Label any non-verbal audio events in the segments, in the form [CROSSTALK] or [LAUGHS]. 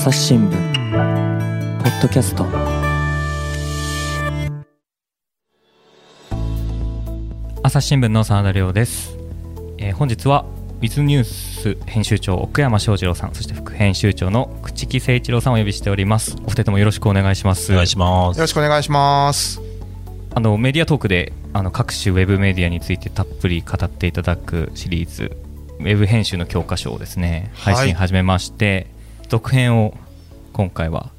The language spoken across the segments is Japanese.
朝日新聞ポッドキャスト。朝日新聞の真田亮です、えー本日はウィズニュース編集長奥山翔二郎さんそして副編集長の朽木誠一郎さんをお呼びしております。お二人ともよろしくお願いします。お願いします。よろしくお願いします。あのメディアトークであの各種ウェブメディアについてたっぷり語っていただくシリーズウェブ編集の教科書をですね配信始めまして、続編を今回は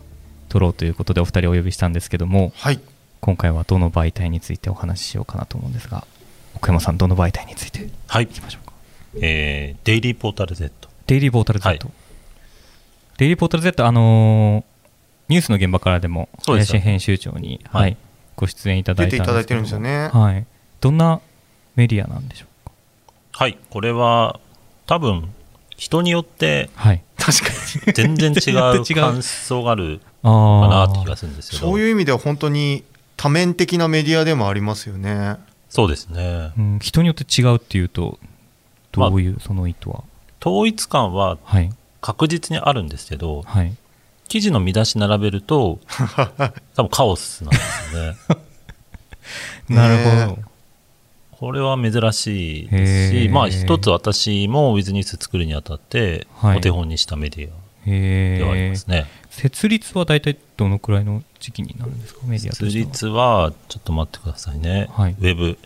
撮ろうということでお二人をお呼びしたんですけどもはい。今回はどの媒体についてお話ししようかなと思うんですが奥山さんどの媒体についていはい、きましょうか。えーデイリーポータル Z デイリーポータル Z、はい。デイリーポータル Z あのーニュースの現場からでも林編集長に、はい。はいご出演いただいていただいてるんですよね。はい、どんなメディアなんでしょうか？はい。これは多分人によってはい。確かに。全然違う感想があるあかなあって気がするんですけどそういう意味では本当に多面的なメディアでもありますよね。そうですね。うん、人によって違うっていうとどういうその意図は、統一感ははい。確実にあるんですけどはい。記事の見出し並べると [LAUGHS] 多分カオスなんですよね。[LAUGHS] なるほど、これは珍しいですしまあ一つ私もウィズニュース作るにあたってはい。お手本にしたメディア。へではありえますね、設立は大体どのくらいの時期になるんですか？メディアと設しては。立はちょっと待ってくださいね、はい。ウェブ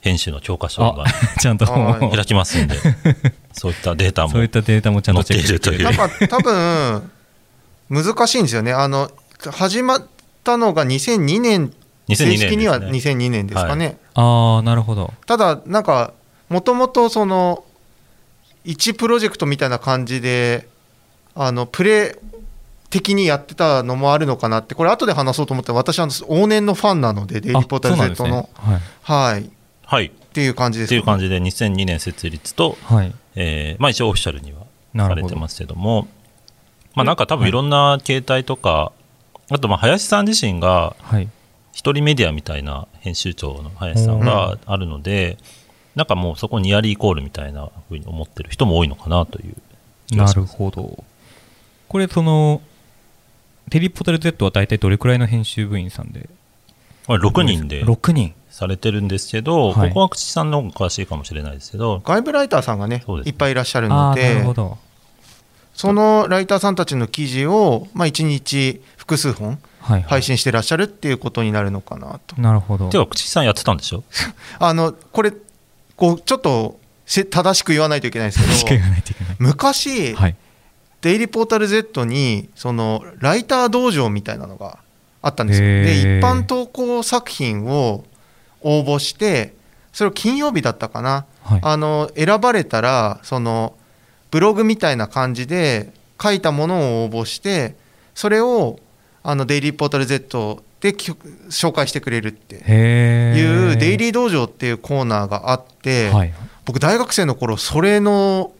編集の教科書があ [LAUGHS] ちゃんと。はい。開きますんで。[LAUGHS] そういったデータもそういったデータもちゃんとチェックでき載っているという。なんか多分、難しいんですよね。あの、始まったのが2002年、2002正式には年ですね2002年ですかね。ああなるほど。ただ、なんか、もともとその、1プロジェクトみたいな感じで、あの、プレ的にやってたのもあるのかなって、これ後で話そうと思って、私は往年のファンなので、デイリーポータル Z の、ね。はい。はい、っはい。っていう感じです、いう感じで2002年設立と、はい。えーまあ、一応オフィシャルにはされてますけどもまあなんか多分い。ろんな形態とか、あとまあ林さん自身がはい。一人メディアみたいな編集長の林さんがあるので、なんかもうそこニアリーイコールみたいなふうに思ってる人も多いのかなという気がなします。るほどこれそのテリーポータル Z は大体どれくらいの編集部員さんで？これ6人で6人。されてるんですけど、はい。ここは口さんの方が詳しいかもしれないですけど、外部ライターさんがねそうですいっぱいいらっしゃるあのでほど。そのライターさんたちの記事を、まあ、1日複数本はい配信してらっしゃるっていうことになるのかなと。なるほど。てか口さんやってたんでしょ？[LAUGHS] あのこれこうちょっとせ正しく言わないといけないんですけど昔、はいデイリーポータル Z にそのライター道場みたいなのがあったんですよ。で一般投稿作品を応募してそれを金曜日だったかな、はい。あの選ばれたらそのブログみたいな感じで書いたものを応募してそれをあのデイリーポータル Z でき紹介してくれるってへいうデイーリー道場っていうコーナーがあって、はい。僕大学生の頃それの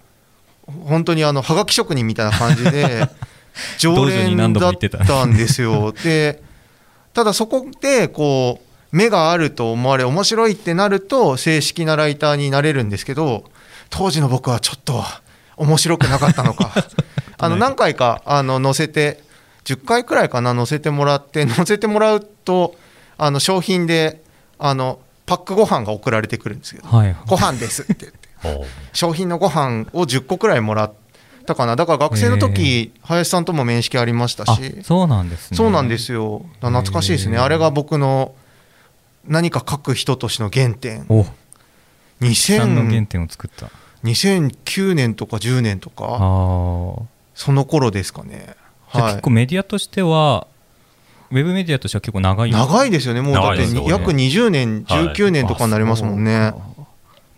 本当にあのはがき職人みたいな感じで [LAUGHS] 常連だったたんですよ。でただそこでこう目があると思われ面白いってなると正式なライターになれるんですけど当時の僕はちょっと面白くなかったのか。[LAUGHS] あの何回かあの載せて10回くらいかな載せてもらって載せてもらうとあの商品であのパックご飯が送られてくるんですけど。はい。ご飯ですって商品のご飯を10個くらいもらったかな。だから学生の時林さんとも面識ありましたあしそうなんですね。そうなんですよ。懐かしいですね。へーあれが僕の何か書く人としての原点。お。さんの原2000点を作った。2009年とか10年とあかー。その頃ですかね。はい。結構メディアとしてはウェブメディアとしては結構長い長いですよね。もうだってね。約20年はい19年とかになりますもんね、あそうか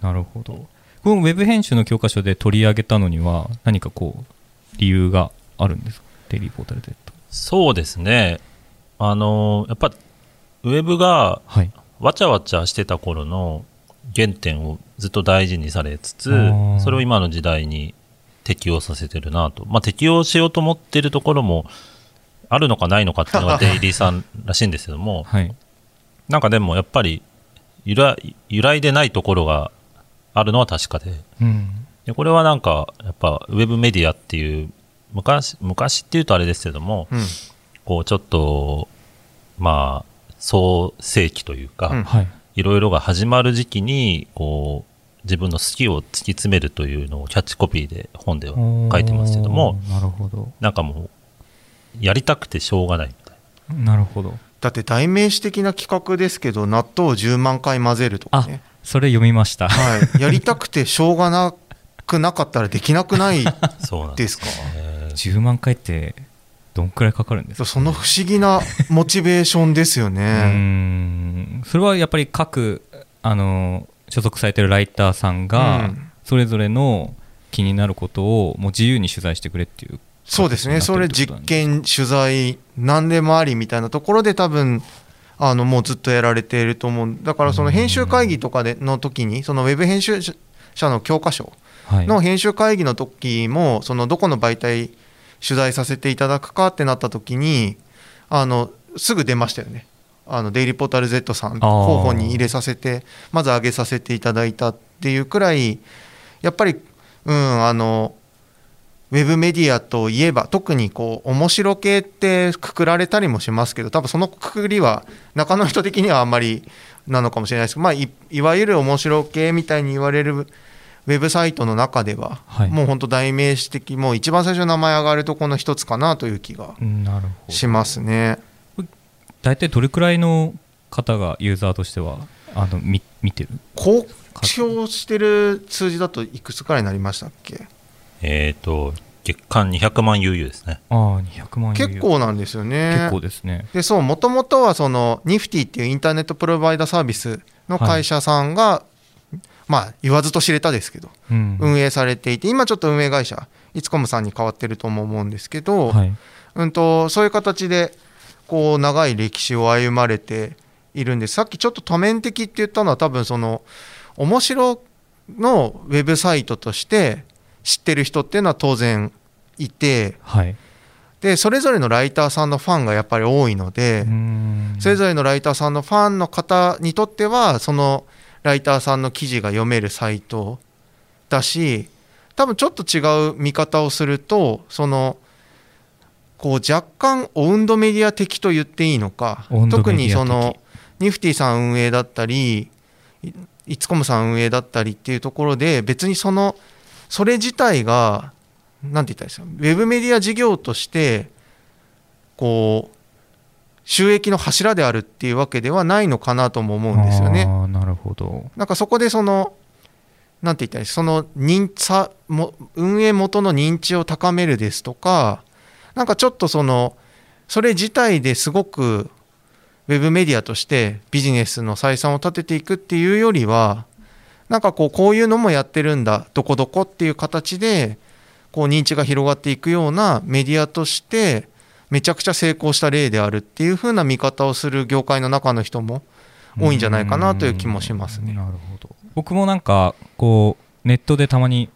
なるほどこのウェブ編集の教科書で取り上げたのには何かこう理由があるんですか？デイリーポータル Z そうですね。あのやっぱウェブがはい。わちゃわちゃしてた頃の原点をずっと大事にされつつあー。それを今の時代に適用させてるなと、まあ、適用しようと思ってるところもあるのかないのかっていうのが [LAUGHS] デイリーさんらしいんですけども。はい。なんかでもやっぱり由来由来でないところがあるのは確かでうんでこれはなんかやっぱウェブメディアっていう昔、昔っていうとあれですけども、うんこうちょっと、まあ、創世期というか、うんはい。いろいろが始まる時期に、こう、自分の好きを突き詰めるというのをキャッチコピーで本では書いてますけども。なるほど。なんかもう、やりたくてしょうがないみたいなるほど。だって代名詞的な企画ですけど納豆を10万回混ぜるとかあね、それ読みました。はい、[LAUGHS] やりたくてしょうがなくなかったらできなくないです。か？ね10万回って、どんくらいかかるんですか？その不思議なモチベーションですよね。[LAUGHS] ん。それはやっぱり各あの所属されてるライターさんうがん。それぞれの気になることをもう自由に取材してくれっていうそうですね、それ実験、取材、何でもありみたいなところで、多分あのもうずっとやられていると思う、だからその編集会議とかでの時に、そのウェブ編集者の教科書はい。の編集会議の時も、そのどこの媒体取材させていただくかってなった時に、あのすぐ出ましたよね。あのデイリーポータル Z さん候補に入れさせてまず上げさせていただいたっていうくらいやっぱりうんあのウェブメディアといえば特にこう面白系ってくくられたりもしますけど多分そのくくりは中の人的にはあんまりなのかもしれないですけど、まあ、いいわゆる面白系みたいに言われるウェブサイトの中では、はいもう本当代名詞的もう一番最初名前上がるとこの一つかなという気がしますね。大体どれくらいの方がユーザーとしてはあの見見てる？公表してる数字だといくつくらいになりましたっけ？えっ、と、月間200万 UU ですね。ああ200万結構なんですよね。結構ですね。でそうもともとはそのニフティっていうインターネットプロバイダーサービスの会社さんが、まあ言わずと知れたですけどうん。運営されていて今ちょっと運営会社イツコムさんに変わってるとも思うんですけど、はい。うん、とそういう形でこう長い歴史を歩まれているんです。さっきちょっと多面的って言ったのは多分その面白のウェブサイトとして知ってる人っていうのは当然いてはい。でそれぞれのライターさんのファンがやっぱり多いので、それぞれのライターさんのファンの方にとってはそのライターさんの記事が読めるサイトだし多分ちょっと違う見方をするとそのこう若干オウンドメディア的と言っていいのか特にそのニフティさん運営だったりいイツコムさん運営だったりっていうところで別にそのそれ自体がなんて言ったらいいですか？ウェブメディア事業としてこう収益の柱であるっていうわけではないのかなとも思うんですよね。なるほど。なんかそこでそのなんて言ったらいいですか？その認さも運営元の認知を高めるですとかなんかちょっとそのそれ自体ですごくウェブメディアとしてビジネスの採算を立てていくっていうよりはなんかこうこういうのもやってるんだどこどこっていう形でこう認知が広がっていくようなメディアとしてめちゃくちゃ成功した例であるっていう風な見方をする業界の中の人も多いんじゃないかなという気もしますね。なるほど。僕もなんかこうネットでたまに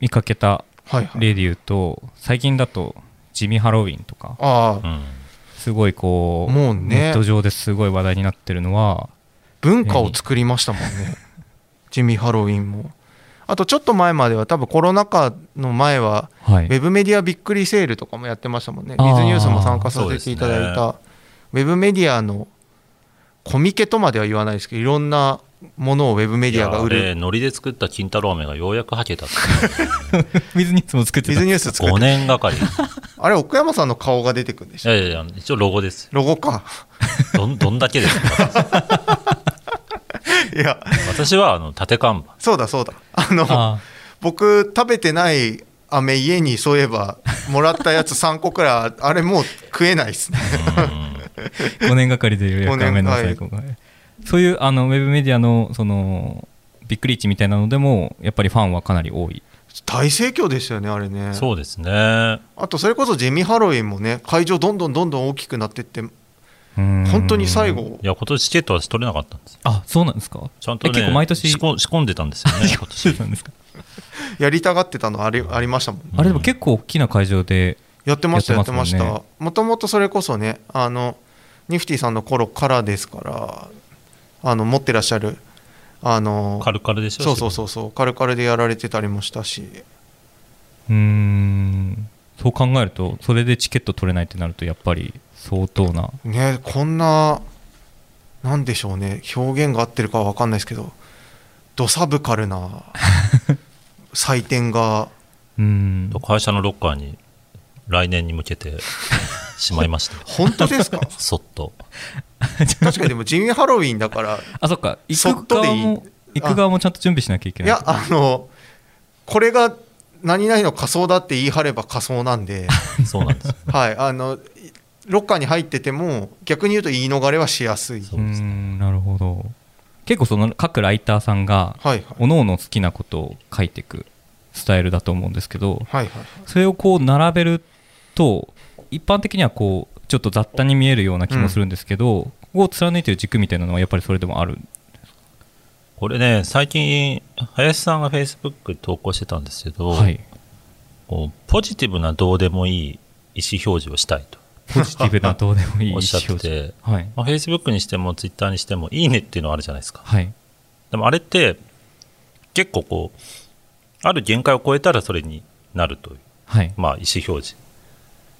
見かけたはいはい、例で言うと最近だと地味ハロウィンとかああうん。すごいこうもうね。ネット上ですごい話題になってるのは文化を作りましたもんね、地味ハロウィンも。あとちょっと前までは多分コロナ禍の前ははいウェブメディアびっくりセールとかもやってましたもんね。あービズニュースも参加させていただいた、ウェブメディアのコミケとまでは言わないですけどいろんなものをウェブメディアが売るノリで作った金太郎飴がようやくはけた。[LAUGHS] 水ニュースも作ってたビズニュース作っ5て年がかり。い [LAUGHS] あれ奥山さんの顔が出てくるんでしたやいやいや、一応ロゴです。ロゴかどんどんだけですか？[LAUGHS] いや。私はあの縦看板。そうだそうだ。あのあ僕食べてない飴家にそういえばもらったやつ3個くらいあれもう食えないですね。うん。5年がかりでようやく五年画面の最後がそういうあのウェブメディアのそのびっくり市みたいなのでもやっぱりファンはかなり多い。大盛況でしたよねあれね。そうですね。あとそれこそジェミー・ハロウィンもね会場どんどんどんどん大きくなってって本本当に最後。いや、今年チケットは取れなかったんです。あそうなんですか？ちゃんとね、え結構毎年仕込仕込んでたんですよね、[LAUGHS] 今年。なんですか？やりたがってたのありありましたもんあれでも結構大きな会場でやってましたやっててますもんね。た。もともとそれこそねあのニフティさんの頃からですからあの持ってらっしゃるあのカルカルでしょ？そうそうそうそうカルカルでやられてたりもしたし。うーん。そう考えるとそれでチケット取れないってなるとやっぱり相当な。ねこんななんでしょうね。表現が合ってるかは分かんないですけどどサブカルな。[LAUGHS] 祭典が。うん。会社のロッカーに来年に向けてしまいました [LAUGHS] 本当ですか？そっと。確かにでも地味ハロウィンだからあそっか。そ行く側も行く側もちゃんと準備しなきゃいけない。いやあのこれが何々の仮装だって言い張れば仮装なんで。[LAUGHS] そうなんですはいあのロッカーに入ってても逆に言うと言い逃れはしやすい。そうですね。んなるほど。結構その各ライターさんがはいはい。各々好きなことを書いていくスタイルだと思うんですけどはいはいそれをこう並べると一般的にはこうちょっと雑多に見えるような気もするんですけど、ここを貫いてる軸みたいなのはやっぱりそれでもあるこれね最近林さんがフェイスブック投稿してたんですけど、はい。こうポジティブなどうでもいい意思表示をしたいとポジティブなどうでもいいおっしゃって。はい。まあ、Facebook にしても Twitter にしてもいいねっていうのはあるじゃないですか。はい。でもあれって結構こうある限界を超えたらそれになるという、はい。まあ、意思表示。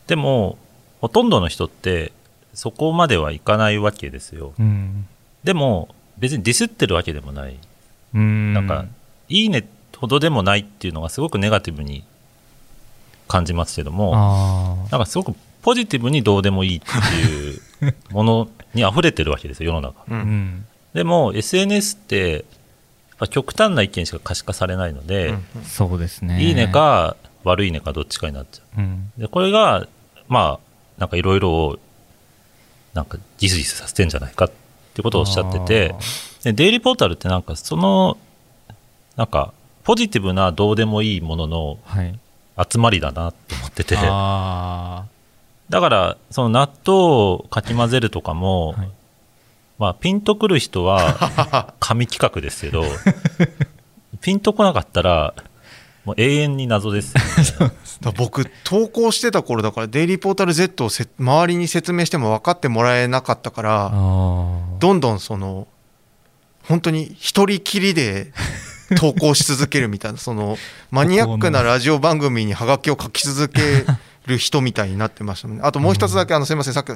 でもほとんどの人ってそこまではいかないわけですよ。うん。でも別にディスってるわけでもない。うん。なんか、いいねほどでもないっていうのがすごくネガティブに感じますけどもあなんかすごくポジティブにどうでもいいっていうものに溢れてるわけですよ世の中。うん。ん。でも SNS って極端な意見しか可視化されないので、うんそうですね。いいねか悪いねかどっちかになっちゃう。ん。うでこれがまあなんかいろいろをなんかギスギスさせてんじゃないかっていうことをおっしゃっててでデイリーポータルってなんかそのなんかポジティブなどうでもいいものの集まりだなって思ってて。あだからその納豆をかき混ぜるとかも、はい。まあ、ピンとくる人は [LAUGHS] 神企画ですけど [LAUGHS] ピンとこなかったらもう永遠に謎ですよね、[LAUGHS] 僕投稿してた頃だからデイリーポータル Z をせ周りに説明しても分かってもらえなかったかー。らどんどんその本当に一人きりで投稿し続けるみたいなそのマニアックなラジオ番組にハガキを書き続ける人みたいになってましたね。あともう一つだけあのすみません。さっき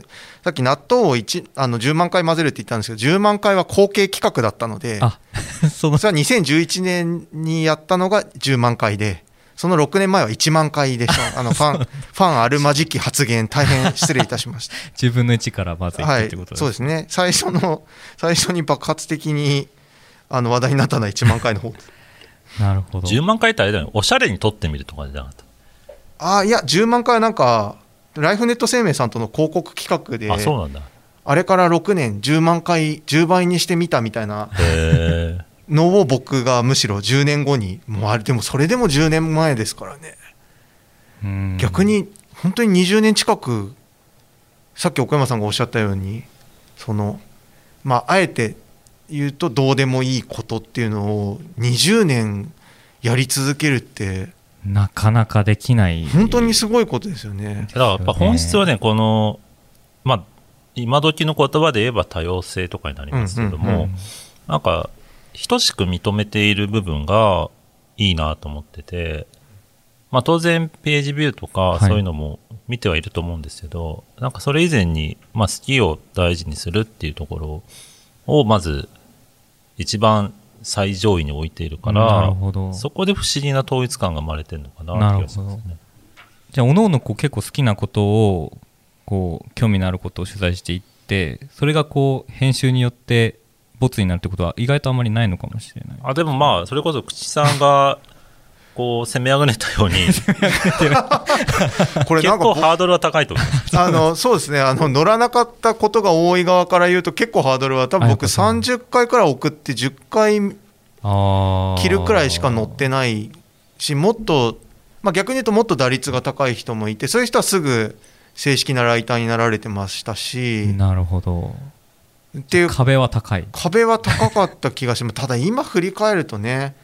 さっき納豆を1あの10万回混ぜるって言ったんですけど10万回は後継企画だったのであ [LAUGHS] その。それは2011年にやったのが10万回で、その6年前は1万回でした。[LAUGHS] あのファン、ファンあるまじき発言、大変失礼いたしまし10 [LAUGHS] 分の1からまずいた。はいくってこと、そうですね。最初の、最初に爆発的にあの話題になったのは1万回の方です。なるほど。10万回ってあれだよね。おしゃれに撮ってみるとかじゃなかった？あ、いや、10万回はなんか、ライフネット生命さんとの広告企画で、あそうなんだ。あれから6年、10万回、10倍にしてみたみたいな。のを僕がむしろ10年後に、もうあれ、でもそれでも10年前ですからね。うん。逆に本当に20年近くさっき岡山さんがおっしゃったようにそのまああえて言うとどうでもいいことっていうのを20年やり続けるってなかなかできない。本当にすごいことですよね。だからやっぱ本質はねこのまあ今時の言葉で言えば多様性とかになりますけども、うんうんうん。なんか等しく認めている部分がいいなと思ってて、まあ、当然ページビューとかはい。そういうのも見てはいると思うんですけど、なんかそれ以前に、まあ、好きを大事にするっていうところをまず一番最上位に置いているかなるらほど。そこで不思議な統一感が生まれてるのかなって気がしますね。じゃあおのおのこう結構好きなことをこう興味のあることを取材していってそれがこう編集によってボツになるってことは意外とあまりないのかもしれない。あでもまあそれこそ口さんがこう攻めあぐねたように。[LAUGHS] これ結なんかぼ構ハードルは高いと思います。あのそうですね。あの乗らなかったことが多い側から言うと結構ハードルは多分僕あやっぱそう30回くらい送って10回切るくらいしか乗ってないしもっと、まあ、逆に言うともっと打率が高い人もいてそういう人はすぐ正式なライターになられてましたし、なるほど。っていう壁は高い。壁は高かった気がします。ただ今振り返るとね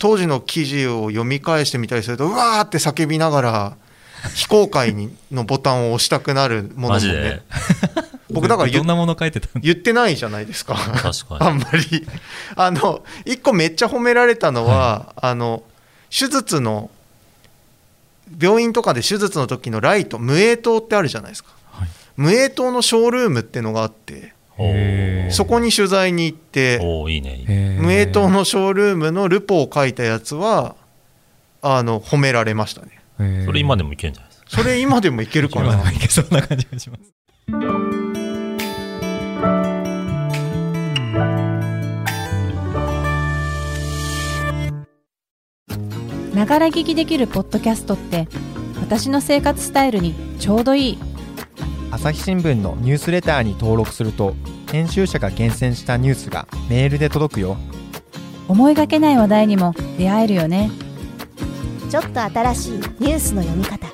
当時の記事を読み返してみたりするとうわーって叫びながら非公開にのボタンを押したくなるものもね。[LAUGHS] 僕だからんなもの書いてたの言ってないじゃないですか。確かに。[LAUGHS] あんまり。あの一個めっちゃ褒められたのは、あの手術の病院とかで手術の時のライト無影灯ってあるじゃないですか、はい。無影灯のショールームっていうのがあってそこに取材に行っておーいいね無影灯のショールームのルポを書いたやつはあの褒められましたね。それ今でもいけるんじゃないですか？それ今でもいけるか今でなもいけそうな感じがします。ながら聞きできるポッドキャストって私の生活スタイルにちょうどいい朝日新聞のニュースレターに登録すると編集者が厳選したニュースがメールで届くよ。思いがけない話題にも出会えるよね。ちょっと新しいニュースの読み方。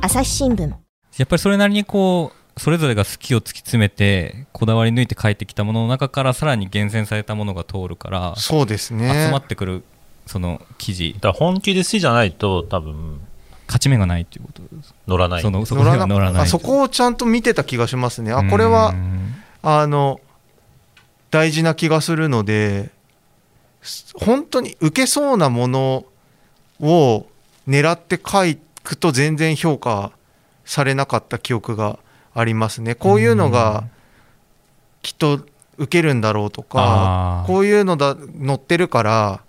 朝日新聞。やっぱりそれなりにこうそれぞれが好きを突き詰めてこだわり抜いて書いてきたものの中からさらに厳選されたものが通るからそうです集ねまってくるその記事。だから本気で好きじゃないと多分勝ち目がないっていうことです乗らない。そのそこ乗らない。あそこをちゃんと見てた気がしますね。あこれはうんあの大事な気がするのです本当に受けそうなものを狙って書くと全然評価されなかった記憶がありますね。こういうのがきっと受けるんだろうとかこういうのだ載ってるから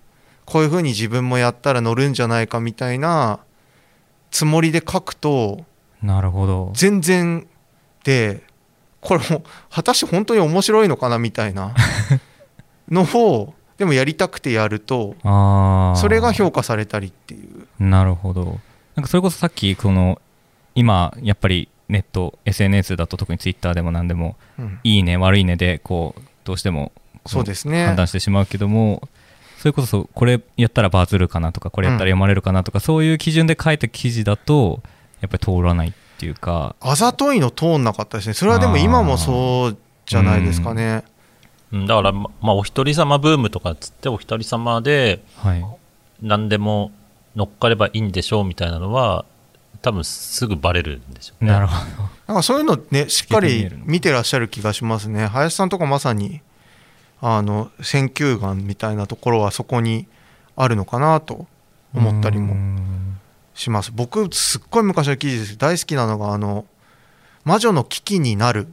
こういうふうに自分もやったら乗るんじゃないかみたいなつもりで書くとなるほど。全然でこれも果たして本当に面白いのかなみたいな [LAUGHS] のをでもやりたくてやるとそれが評価されたりっていう。なるほど。なんかそれこそさっきこの今やっぱりネット SNS だと特にツイッターでも何でもうん。いいね悪いねでこうどうしてもこそうですね。判断してしまうけどもそれこそこれやったらバズるかなとかこれやったら読まれるかなとか、そういう基準で書いた記事だとやっぱり通らないっていうか。あざといの通んなかったですね。それはでも今もそうじゃないですかね。うん。だからままあお一人様ブームとかっつってお一人様ではい。何でも乗っかればいいんでしょうみたいなのは多分すぐバレるんでしょうね。なるほなんかそういうのねしっかり見てらっしゃる気がしますね林さんとかまさにあの選球眼みたいなところはそこにあるのかなとど思ったりもうん。します。僕すっごい昔の記事です。大好きなのがあの魔女の危機になる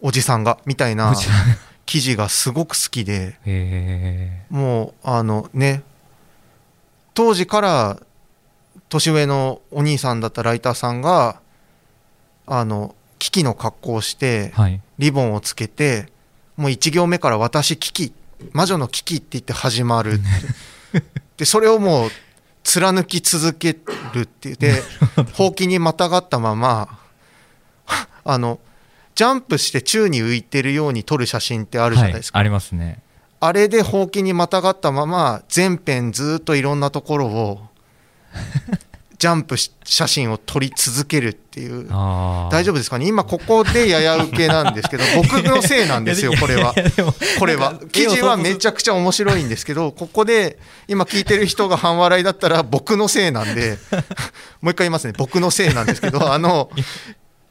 おじさんがみたいな記事がすごく好きでへもうあのね当時から年上のお兄さんだったライターさんがあの危機の格好をしてリボンをつけてもう1行目から「私危機魔女の危機」って言って始まる。でそれをもう貫き続けるって言ってほうきにまたがったまま [LAUGHS] あのジャンプして宙に浮いてるように撮る写真ってあるじゃないですか、はい、ありますね。あれでほうきにまたがったまま全編ずっといろんなところを [LAUGHS] ジャンプし写真を撮り続けるっていう。あ大丈夫ですかね？今ここでやや受けなんですけど [LAUGHS] 僕のせいなんですよこれは。これは。記事はめちゃくちゃ面白いんですけどここで今聞いてる人が半笑いだったら僕のせいなんで [LAUGHS] もう一回言いますね。僕のせいなんですけど [LAUGHS] あの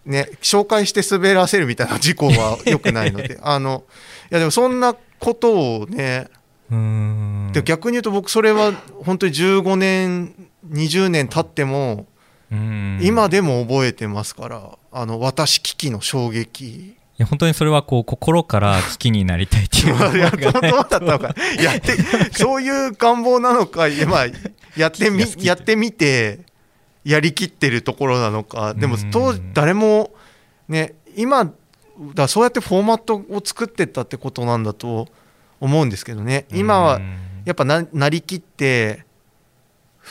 ね紹介して滑らせるみたいな事故は良くないのであのいやでもそんなことをねうーん。で逆に言うと僕それは本当に15年20年経ってもうん。今でも覚えてますからあの私危機の衝撃。いや本当にそれはこう心から危機になりたいっていう [LAUGHS] どうだったのか。[LAUGHS] やってそういう願望なのか、いやまあ、やってみやってみてやりきってるところなのか。でもうん。当時誰もね今だそうやってフォーマットを作ってったってことなんだと思うんですけどね。今はうん。やっぱななりきって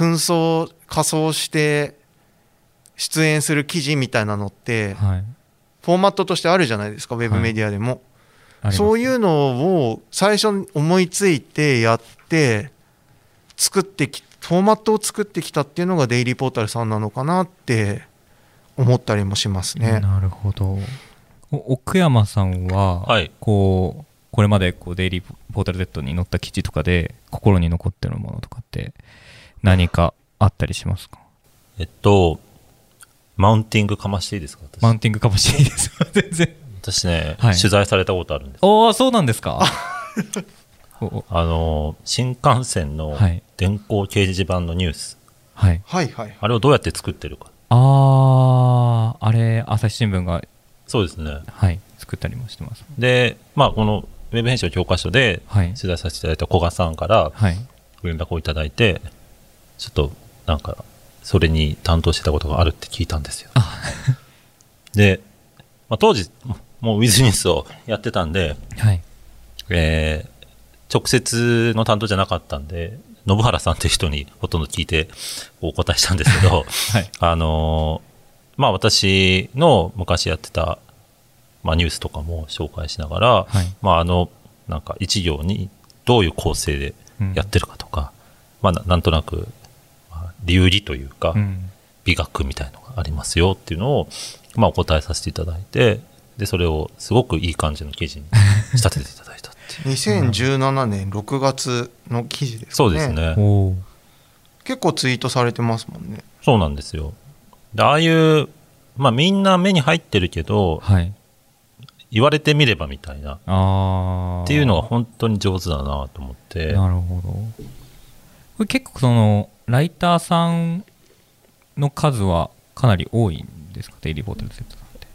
紛争仮装して出演する記事みたいなのってはい。フォーマットとしてあるじゃないですかウェブメディアでも。ありますそういうのを最初に思いついてやって作ってきフォーマットを作ってきたっていうのがデイリーポータルさんなのかなって思ったりもしますね。なるほど。お奥山さんは、はい。こうこれまでこうデイリーポータル Z に載った記事とかで心に残ってるものとかって何かあったりしますか？えっとマウンティングかましていいですか？私。マウンティングかもしれないです。[LAUGHS] 全然。私ね、はい。取材されたことあるんです。おおそうなんですか？[LAUGHS] あの新幹線のはい。電光掲示板のニュース。はい。はいはい。あれをどうやって作ってるか。あああれ朝日新聞がそうですね。はい作ったりもしてます。でまあこのウェブ編集の教科書ではい。取材させていただいた古賀さんからはい。ご連絡をいただいてちょっとなんかそれに担当してたことがあるって聞いたんですよ。[LAUGHS] で、まあ、当時もうウィズニュースをやってたんで、はい。えー直接の担当じゃなかったんで信原さんっていう人にほとんど聞いてお答えしたんですけど、[LAUGHS] はい。あのーまあ私の昔やってた、まあ、ニュースとかも紹介しながら、はい。まああのなんか一行にどういう構成でやってるかとか、まあななんとなく、まあ、流儀というか、うん。美学みたいのがありますよっていうのを、まあ、お答えさせていただいてでそれをすごくいい感じの記事に仕立てていただいたっていう。2017年6月の記事ですかね。そうですね。結構ツイートされてますもんね。そうなんですよ。でああいう、まあ、みんな目に入ってるけどはい。言われてみればみたいな。っていうのが本当に上手だなと思って。なるほど。これ結構そのライターさんの数はかなり多いんですか？デイリーポータル Z さんって。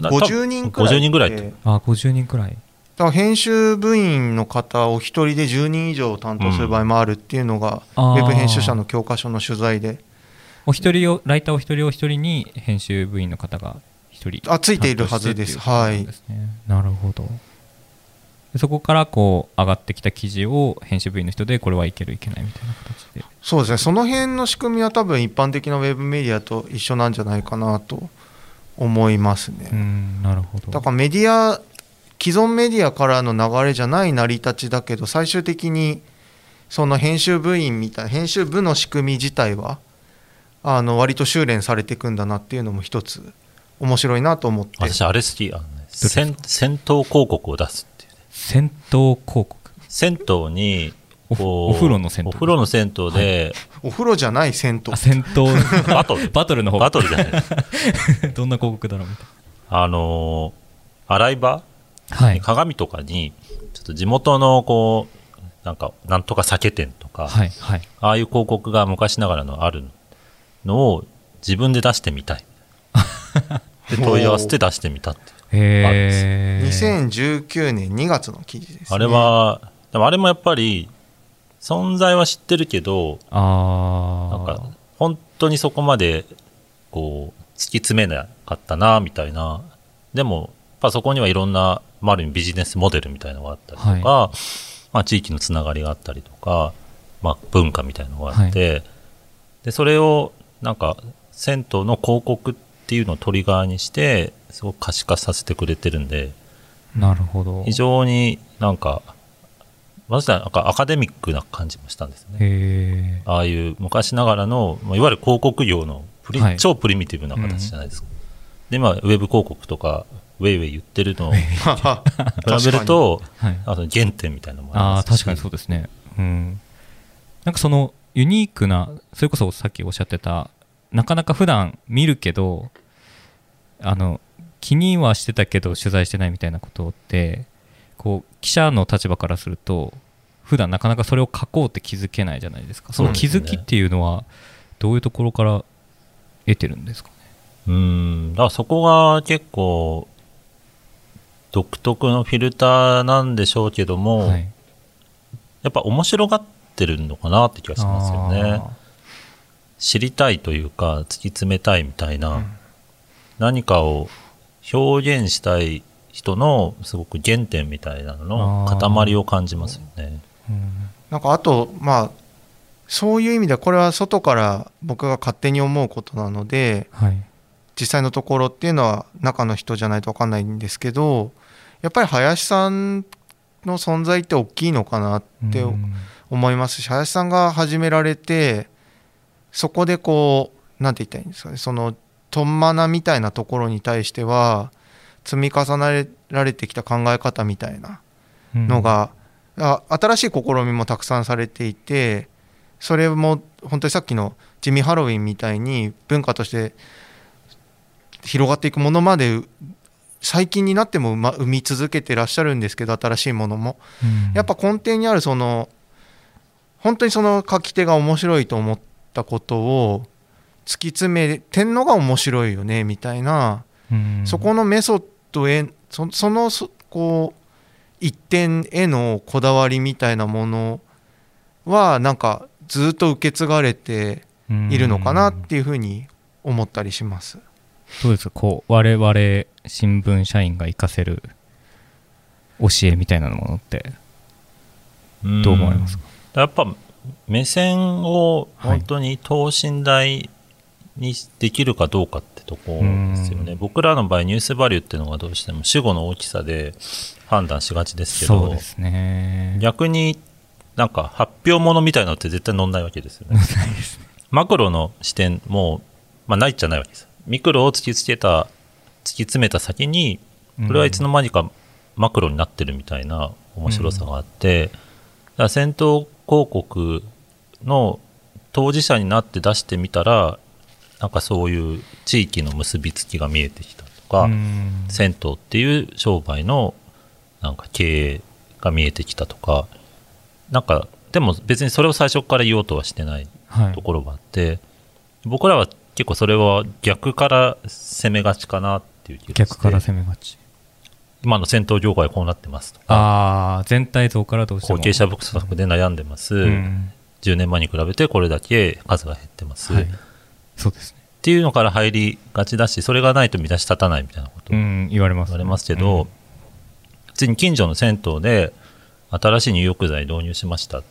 な50人くらい。50人ぐらいって。であ50人くらい。だから編集部員の方お一人で10人以上担当する場合もあるっていうのが、うん。ウェブ編集者の教科書の取材で。お一人をライターお一人お一人に編集部員の方が一人。あついているはずです。担当してっていなんですね。なるほど。でそこからこう上がってきた記事を編集部員の人でこれはいけるいけないみたいな形で。そうですね。その辺の仕組みは多分一般的なウェブメディアと一緒なんじゃないかなと思いますね、うんなるほど。だからメディア既存メディアからの流れじゃない成り立ちだけど最終的にその編集部員みたいな編集部の仕組み自体はあの割と修練されていくんだなっていうのも一つ面白いなと思って。私あれ好きあの、ね、戦戦闘広告を出すっていうね戦闘広告。銭湯にお風呂の銭湯。お風呂の銭湯で、お風呂じゃない銭湯。あ戦闘 [LAUGHS] バトル。バトルの方。バトルじゃない [LAUGHS] どんな広告だろう？みたいあのー洗い場？なはい。鏡とかにちょっと地元のこうなんかなんとか酒店とか、はいはい。ああいう広告が昔ながらのあるのを自分で出してみたい。で問い合わせて出してみたってへえ2019年2月の記事です、ね、あれはでもあれもやっぱり存在は知ってるけどああなんか本当にそこまでこう突き詰めなかったなみたいな。でもやっぱそこにはいろんな、まあ、ある意味ビジネスモデルみたいなのがあったりとか、まあ、地域のつながりがあったりとか、まあ、文化みたいなのがあって、でそれをなんか銭湯の広告っていうのをトリガーにしてすごく可視化させてくれてるんで。なるほど。非常になんか私はなんかアカデミックな感じもしたんですね。ああいう昔ながらの、まあ、いわゆる広告業のプリ、はい。超プリミティブな形じゃないですか。で、まあ、ウェブ広告とか、ウェイウェイ言ってるのを [LAUGHS] 比べると、はい。あの原点みたいなのもありあますし。あ確かにそうですね。うん。なんかそのユニークなそれこそさっきおっしゃってたなかなか普段見るけどあの気にはしてたけど取材してないみたいなことってこう記者の立場からすると普段なかなかそれを書こうって気づけないじゃないですか。その気づきっていうのはどういうところから得てるんですかね？うん、だからそこが結構、独特のフィルターなんでしょうけども、はい。やっぱ面白がってるのかなって気がしますよね。あ知りたいというか突き詰めたいみたいな、何かを表現したい人のすごく原点みたいなのの塊を感じますよね。ーうん。なんかあとまあそういう意味ではこれは外から僕が勝手に思うことなのではい。実際のところっていうのは中の人じゃないと分かんないんですけどやっぱり林さんの存在って大きいのかなってうん。思いますし林さんが始められてそこでこうなんて言ったらいいんですかねそのトンマナみたいなところに対しては積み重ねられてきた考え方みたいなのが、あ新しい試みもたくさんされていてそれも本当にさっきの地味ハロウィンみたいに文化として広がっていくものまで最近になっても生み続けてらっしゃるんですけど新しいものも。うん。やっぱ根底にあるその本当にその書き手が面白いと思っったことを突き詰めてんのが面白いよねみたいな、うん。そこのメソッドへそそのそこう一点へのこだわりみたいなものはなんかずっと受け継がれているのかなっていうふうに思ったりします。どうですか？こう我々新聞社員が活かせる教えみたいなものってどう思われますか？やっぱ目線を本当に等身大にできるかどうかってとこですよね、うん。僕らの場合ニュースバリューっていうのがどうしても主語の大きさで判断しがちですけどね。逆になんか発表物みたいなのって絶対載んないわけですよね。マクロの視点も、まあ、ないっちゃないわけです。ミクロを突きつけた突き詰めた先にこれはいつの間にかマクロになってるみたいな面白さがあって、だから先頭広告の当事者になって出してみたらなんかそういう地域の結びつきが見えてきたとか、うん。銭湯っていう商売のなんか経営が見えてきたとかなんかでも別にそれを最初から言おうとはしてないはい。ところがあって、僕らは結構それは逆から攻めがちかなっていう気がして逆から攻めがち。今の戦闘業界こうなってますとかああ全体像からどうしても。後継者不足で悩んでます、うん。10年前に比べてこれだけ数が減ってます、っはいそうですね。ていうのから入りがちだしそれがないと見出し立たないみたいなこと。うん言われます言われますけど、普通に近所の銭湯で新しい入浴剤導入しました。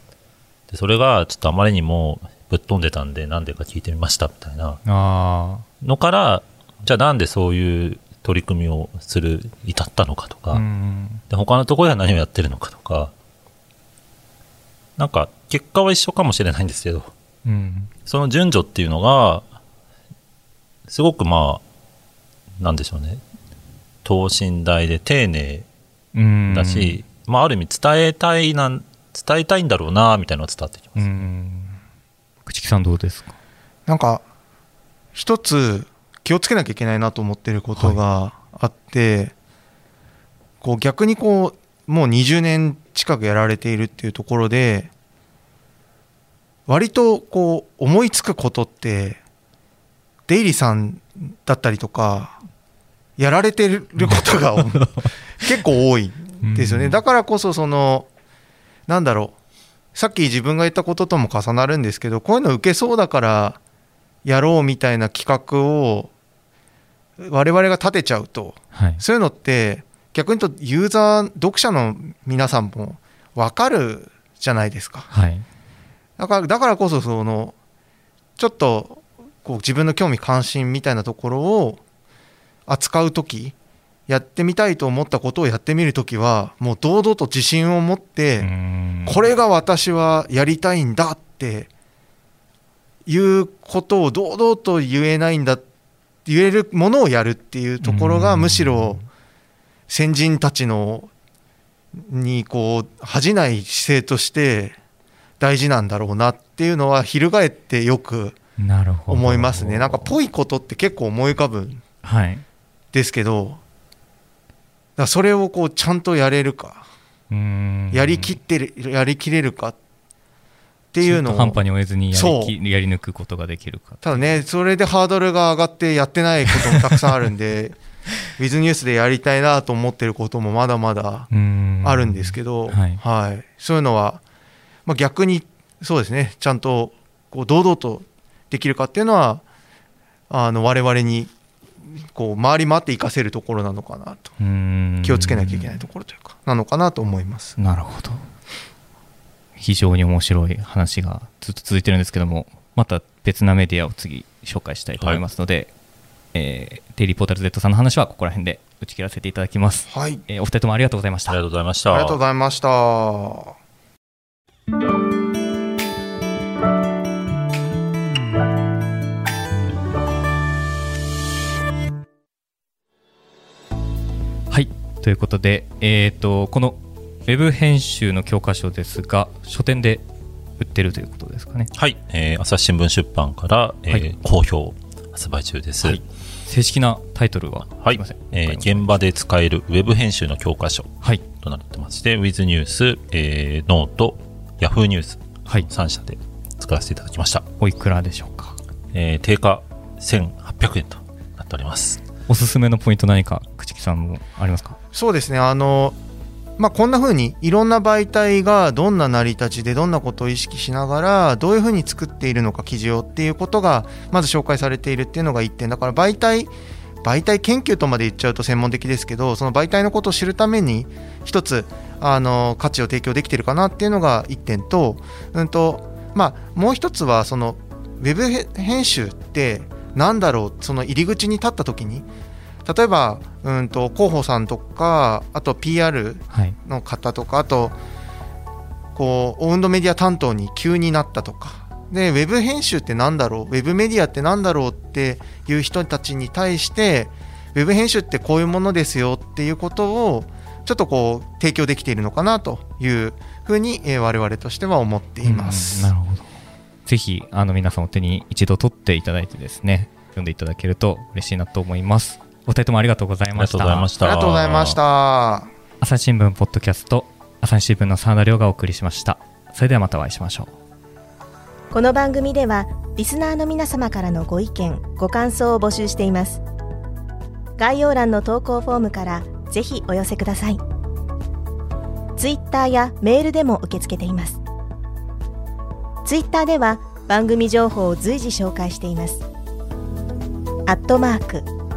でそれがちょっとあまりにもぶっ飛んでたんでなんでか聞いてみましたみたいな。あのからじゃあなんでそういう取り組みをする至ったのかとか、あうん。で他のところでは何をやってるのかとか。なんか結果は一緒かもしれないんですけど。うん。その順序っていうのがすごくまあなんでしょうね。等身大で丁寧うん。だし、まあ、ある意味伝えたいな伝えたいんだろうなみたいなのが伝わってきます、うん。朽木さんどうですか？なんか一つ気をつけなきゃいけないなと思ってることがあって、こう逆にこうもう20年近くやられているっていうところで割とこう思いつくことってデイリーさんだったりとかやられてることが結構多いんですよね、うん。だからこそそのなんだろう。さっき自分が言ったこととも重なるんですけどこういうの受けそうだからやろうみたいな企画を我々が立てちゃうとはい。そういうのって逆に言うとユーザー読者の皆さんも分かるじゃないですか。はい。だからだからこそそのちょっとこう自分の興味関心みたいなところを扱う時やってみたいと思ったことをやってみる時はもう堂々と自信を持って、うん。これが私はやりたいんだっていうことを堂々と言えないんだ言えるものをやるっていうところがうん。むしろ先人たちのにこう恥じない姿勢として大事なんだろうなっていうのは翻ってよくなるほど。思いますね。なんかぽいことって結構思い浮かぶんはい。ですけどだからそれをこうちゃんとやれるかうん。やりきってるやりきれるかっていうのを半端に終えずにやりきやり抜くことができるか。ただねそれでハードルが上がってやってないこともたくさんあるんで [LAUGHS] ウィズニュースでやりたいなと思ってることもまだまだうん。あるんですけど、はい。そういうのは、まあ、逆にそうですね。ちゃんとこう堂々とできるかっていうのはあの我々にこう回り回って活かせるところなのかなと。うん。気をつけなきゃいけないところというかなのかなと思います。なるほど。非常に面白い話がずっと続いてるんですけどもまた別なメディアを次紹介したいと思いますので、えーデイリーポータル Z さんの話はここら辺で打ち切らせていただきます、はい。えーお二人ともありがとうございました。ありがとうございました。ありがとうございました。ということで、えー、とこのウェブ編集の教科書ですが書店で売ってるということですかね。はい、えー朝日新聞出版から、えーはい。好評発売中です、はい。正式なタイトルははい。すいません。えー現場で使えるウェブ編集の教科書となってまして、With News、えー、ノート、Yahoo ニュースはい。3社で作らせていただきました。おいくらでしょうか？えー定価1800円となっております。おすすめのポイント何か朽木さんもありますか？そうですね。あのまあこんな風にいろんな媒体がどんな成り立ちでどんなことを意識しながらどういう風に作っているのか記事をっていうことがまず紹介されているっていうのが1点だから媒体媒体研究とまで言っちゃうと専門的ですけどその媒体のことを知るために一つあの価値を提供できてるかなっていうのが1点と,、うんとまあ、もう一つはそのウェブ編集ってなんだろうその入り口に立った時に例えば、うん、と広報さんとかあと PR はい。の方とかあとこうオウンドメディア担当に急になったとか。でウェブ編集ってなんだろう？ウェブメディアってなんだろうっていう人たちに対してウェブ編集ってこういうものですよっていうことをちょっとこう提供できているのかなというふうに、えー我々としては思っています。うんなるほど。ぜひあの皆さんお手に一度取っていただいてですね読んでいただけると嬉しいなと思いますお二人ともありがとうございありがとましたうございました。ありがとうございまし。た。朝日新聞ポッドキャスト朝日新聞の澤田亮がお送りしましたそれではまたお会いしましょうこの番組ではリスナーの皆様からのご意見ご感想を募集しています概要欄の投稿フォームからぜひお寄せくださいツイッターやメールでも受け付けていますツイッターでは番組情報を随時紹介していますアットマーク